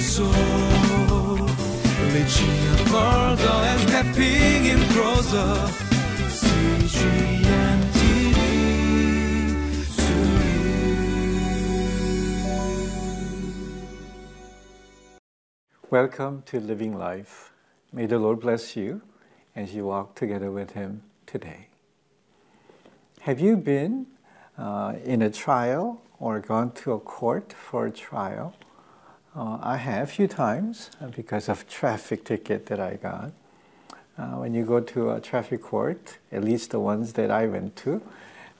soul. Reaching further and stepping in closer. TV. Welcome to Living Life. May the Lord bless you as you walk together with Him today. Have you been uh, in a trial or gone to a court for a trial? Uh, I have a few times uh, because of traffic ticket that I got. Uh, when you go to a traffic court, at least the ones that I went to,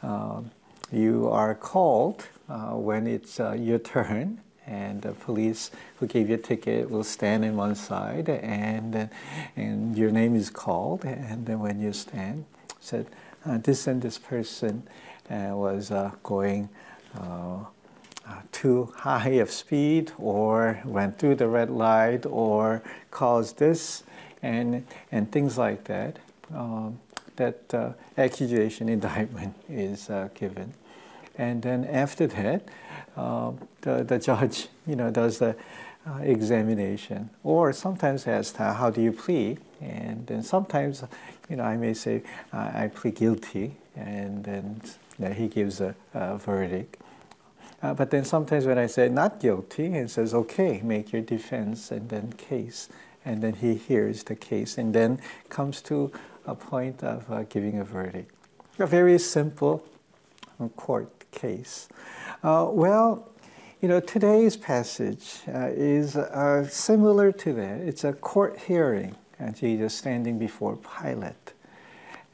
um, you are called uh, when it's uh, your turn and the police who gave you a ticket will stand in one side and and your name is called and then when you stand said uh, this and this person uh, was uh, going uh, uh, too high of speed or went through the red light or caused this and and things like that um, that uh, accusation indictment is given and then after that um, the, the judge, you know, does the uh, examination, or sometimes asks, "How do you plead?" And then sometimes, you know, I may say, "I plead guilty," and then you know, he gives a, a verdict. Uh, but then sometimes when I say not guilty, he says, "Okay, make your defense," and then case, and then he hears the case, and then comes to a point of uh, giving a verdict. A very simple court case. Uh, well, you know, today's passage uh, is uh, similar to that. It's a court hearing, and Jesus standing before Pilate.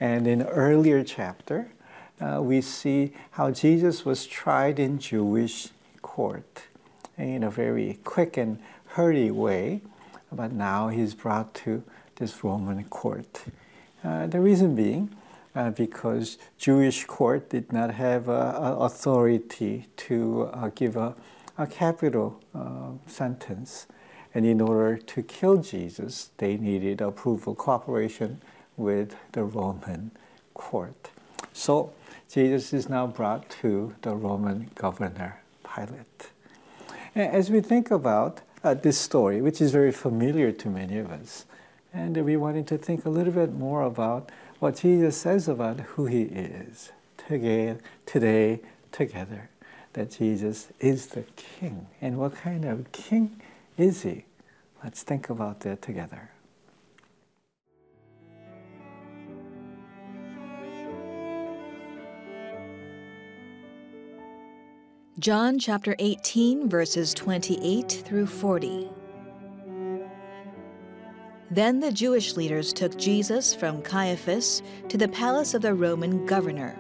And in earlier chapter, uh, we see how Jesus was tried in Jewish court in a very quick and hurry way, but now he's brought to this Roman court. Uh, the reason being, uh, because Jewish court did not have uh, authority to uh, give a, a capital uh, sentence. And in order to kill Jesus, they needed approval, cooperation with the Roman court. So Jesus is now brought to the Roman governor, Pilate. As we think about uh, this story, which is very familiar to many of us, and we wanted to think a little bit more about what Jesus says about who he is. Today, today, together, that Jesus is the King. And what kind of King is he? Let's think about that together. John chapter 18, verses 28 through 40. Then the Jewish leaders took Jesus from Caiaphas to the palace of the Roman governor.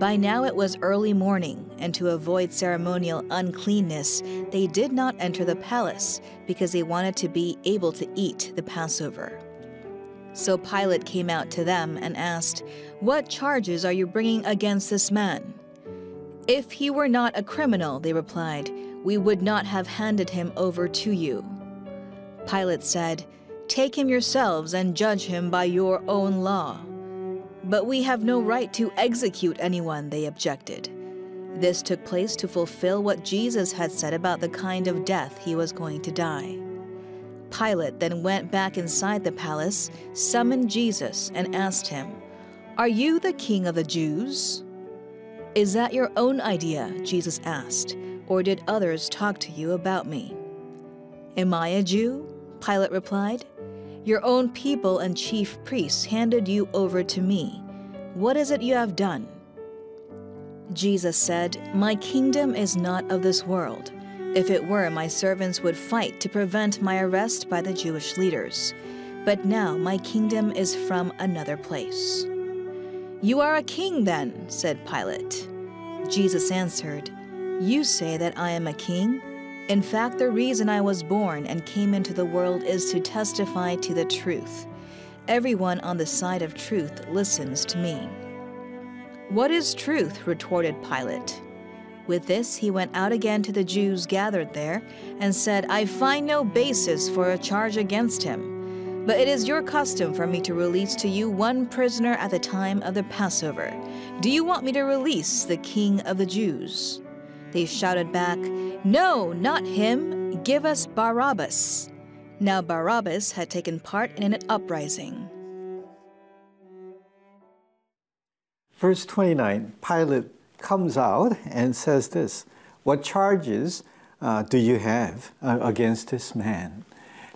By now it was early morning, and to avoid ceremonial uncleanness, they did not enter the palace because they wanted to be able to eat the Passover. So Pilate came out to them and asked, What charges are you bringing against this man? If he were not a criminal, they replied, we would not have handed him over to you. Pilate said, Take him yourselves and judge him by your own law. But we have no right to execute anyone, they objected. This took place to fulfill what Jesus had said about the kind of death he was going to die. Pilate then went back inside the palace, summoned Jesus, and asked him, Are you the king of the Jews? Is that your own idea? Jesus asked, or did others talk to you about me? Am I a Jew? Pilate replied. Your own people and chief priests handed you over to me. What is it you have done? Jesus said, My kingdom is not of this world. If it were, my servants would fight to prevent my arrest by the Jewish leaders. But now my kingdom is from another place. You are a king, then, said Pilate. Jesus answered, You say that I am a king? In fact, the reason I was born and came into the world is to testify to the truth. Everyone on the side of truth listens to me. What is truth? retorted Pilate. With this, he went out again to the Jews gathered there and said, I find no basis for a charge against him. But it is your custom for me to release to you one prisoner at the time of the Passover. Do you want me to release the king of the Jews? They shouted back, No, not him. Give us Barabbas. Now Barabbas had taken part in an uprising. Verse 29 Pilate comes out and says this What charges uh, do you have uh, against this man?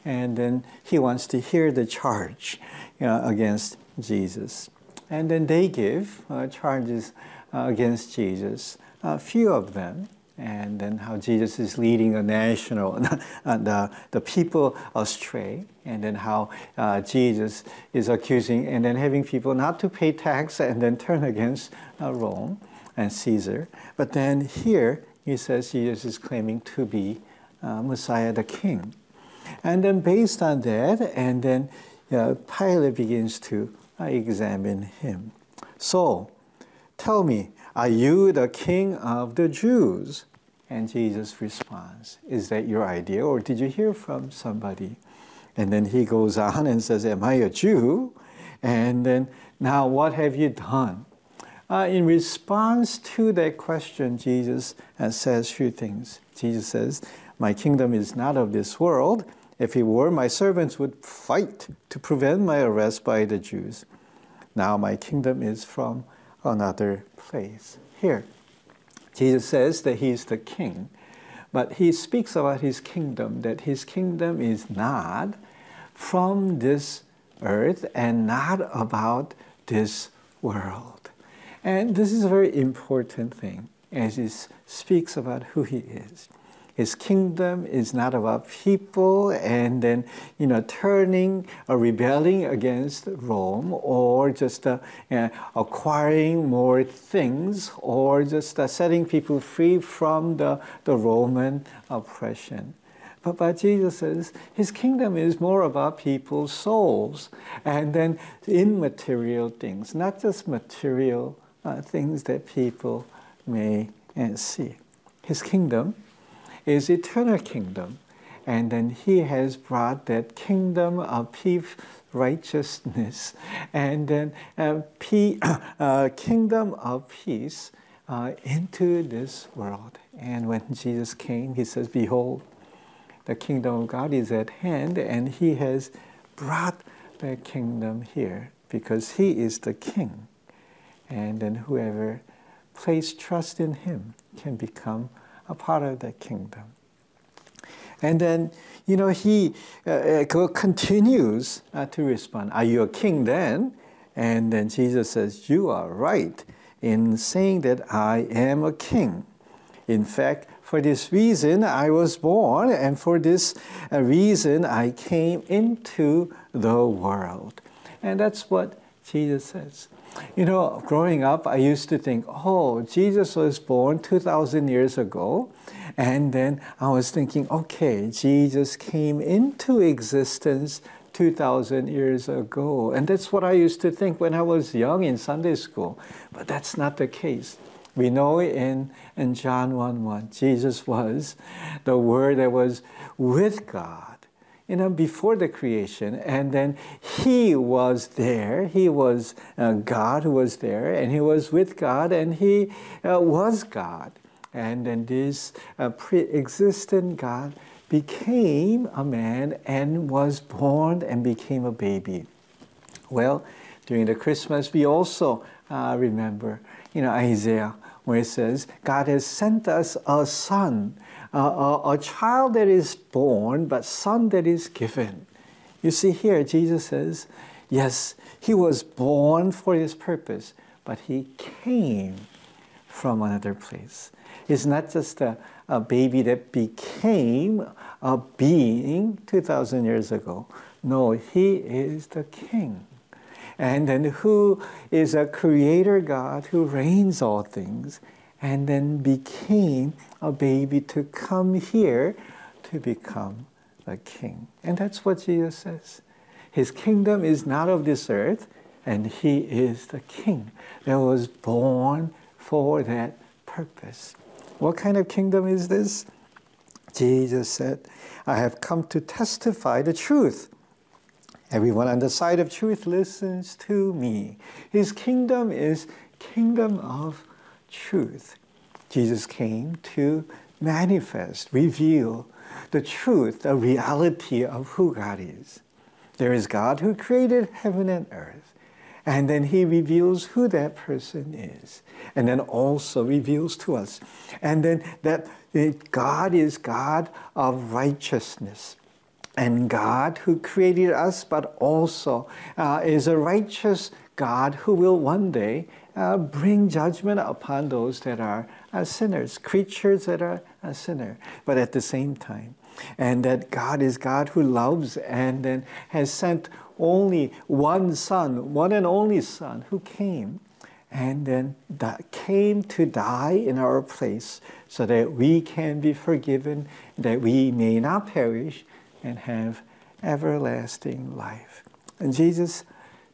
And then he wants to hear the charge against Jesus. And then they give uh, charges uh, against Jesus, a few of them and then how Jesus is leading a national, uh, the, the people astray, and then how uh, Jesus is accusing and then having people not to pay tax and then turn against uh, Rome and Caesar. But then here he says Jesus is claiming to be Messiah the King. And then based on that, and then uh, Pilate begins to uh, examine him. So, tell me, are you the king of the Jews? And Jesus responds, Is that your idea, or did you hear from somebody? And then he goes on and says, Am I a Jew? And then, now what have you done? Uh, in response to that question, Jesus uh, says a few things. Jesus says, My kingdom is not of this world. If he were, my servants would fight to prevent my arrest by the Jews. Now my kingdom is from another place. Here, Jesus says that he is the king, but he speaks about his kingdom, that his kingdom is not from this earth and not about this world. And this is a very important thing as he speaks about who he is. His kingdom is not about people and then, you know, turning or rebelling against Rome or just uh, uh, acquiring more things or just uh, setting people free from the, the Roman oppression. But, but Jesus says his kingdom is more about people's souls and then immaterial things, not just material uh, things that people may uh, see. His kingdom is eternal kingdom. And then he has brought that kingdom of peace, righteousness, and then uh, uh, kingdom of peace uh, into this world. And when Jesus came, he says, Behold, the kingdom of God is at hand, and he has brought the kingdom here because he is the king. And then whoever places trust in him can become a part of the kingdom. And then, you know, he uh, uh continues uh, to respond, Are you a king then? And then Jesus says, You are right in saying that I am a king. In fact, for this reason I was born, and for this uh, reason I came into the world. And that's what Jesus says. You know, growing up, I used to think, oh, Jesus was born 2,000 years ago. And then I was thinking, okay, Jesus came into existence 2,000 years ago. And that's what I used to think when I was young in Sunday school. But that's not the case. We know in, in John 1 1, Jesus was the Word that was with God you know, before the creation. And then he was there. He was uh, God who was there, and he was with God, and he uh, was God. And then this uh, pre existent God became a man and was born and became a baby. Well, during the Christmas, we also uh, remember, you know, Isaiah, where it says, God has sent us a son uh, a, a child that is born, but son that is given. You see here, Jesus says, yes, he was born for his purpose, but he came from another place. It's not just a, a baby that became a being 2,000 years ago. No, he is the king. And then who is a creator God who reigns all things and then became a baby to come here to become a king. And that's what Jesus says. His kingdom is not of this earth, and he is the king that was born for that purpose. What kind of kingdom is this? Jesus said, I have come to testify the truth. Everyone on the side of truth listens to me. His kingdom is kingdom of truth. Jesus came to manifest, reveal the truth, the reality of who God is. There is God who created heaven and earth. And then he reveals who that person is. And then also reveals to us. And then that God is God of righteousness. And God who created us, but also uh, is a righteous God who will one day uh, bring judgment upon those that are uh, sinners, creatures that are a sinner. But at the same time, and that God is God who loves and then has sent only one Son, one and only Son, who came and then came to die in our place so that we can be forgiven, that we may not perish and have everlasting life. And Jesus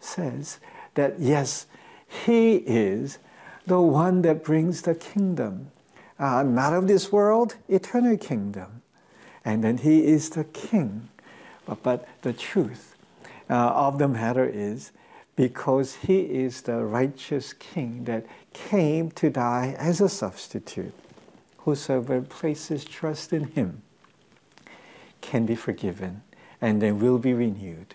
says that yes, He is the one that brings the kingdom, uh, not of this world, eternal kingdom. And then He is the King. But, but the truth uh, of the matter is because he is the righteous king that came to die as a substitute. Whosoever places trust in him can be forgiven and then will be renewed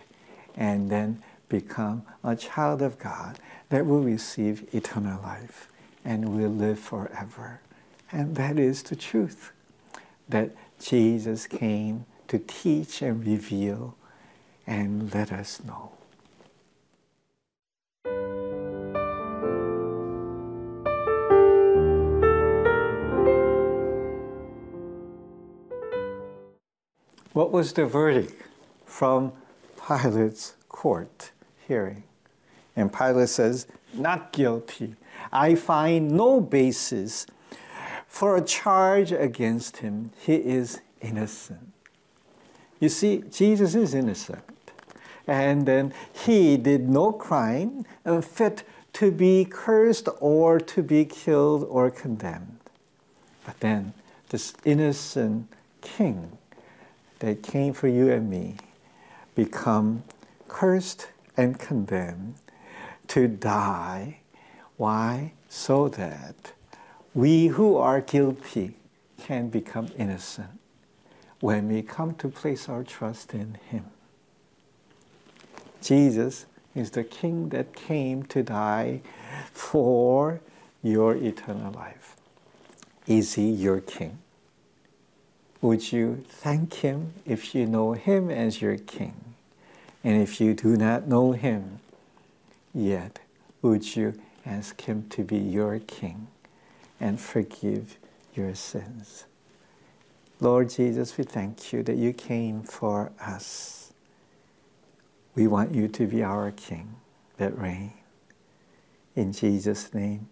and then become a child of God that will receive eternal life and will live forever. And that is the truth that Jesus came to teach and reveal and let us know. What was the verdict from Pilate's court hearing? And Pilate says, Not guilty. I find no basis for a charge against him. He is innocent. You see, Jesus is innocent. And then he did no crime and fit to be cursed or to be killed or condemned. But then this innocent king that came for you and me become cursed and condemned to die. Why? So that we who are guilty can become innocent when we come to place our trust in Him. Jesus is the King that came to die for your eternal life. Is He your King? Would you thank Him if you know Him as your King? And if you do not know Him yet, would you ask Him to be your King and forgive your sins? Lord Jesus, we thank you that you came for us. We want you to be our King that reign. In Jesus' name,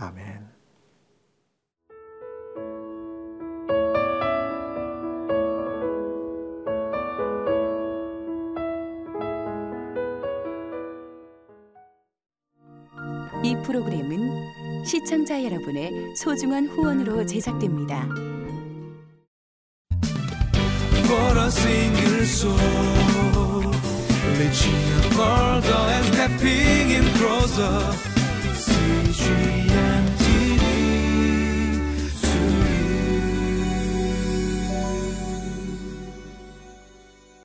Amen. 이 프로그램은 시청자 여러분의 소중한 후원으로 제작됩니다.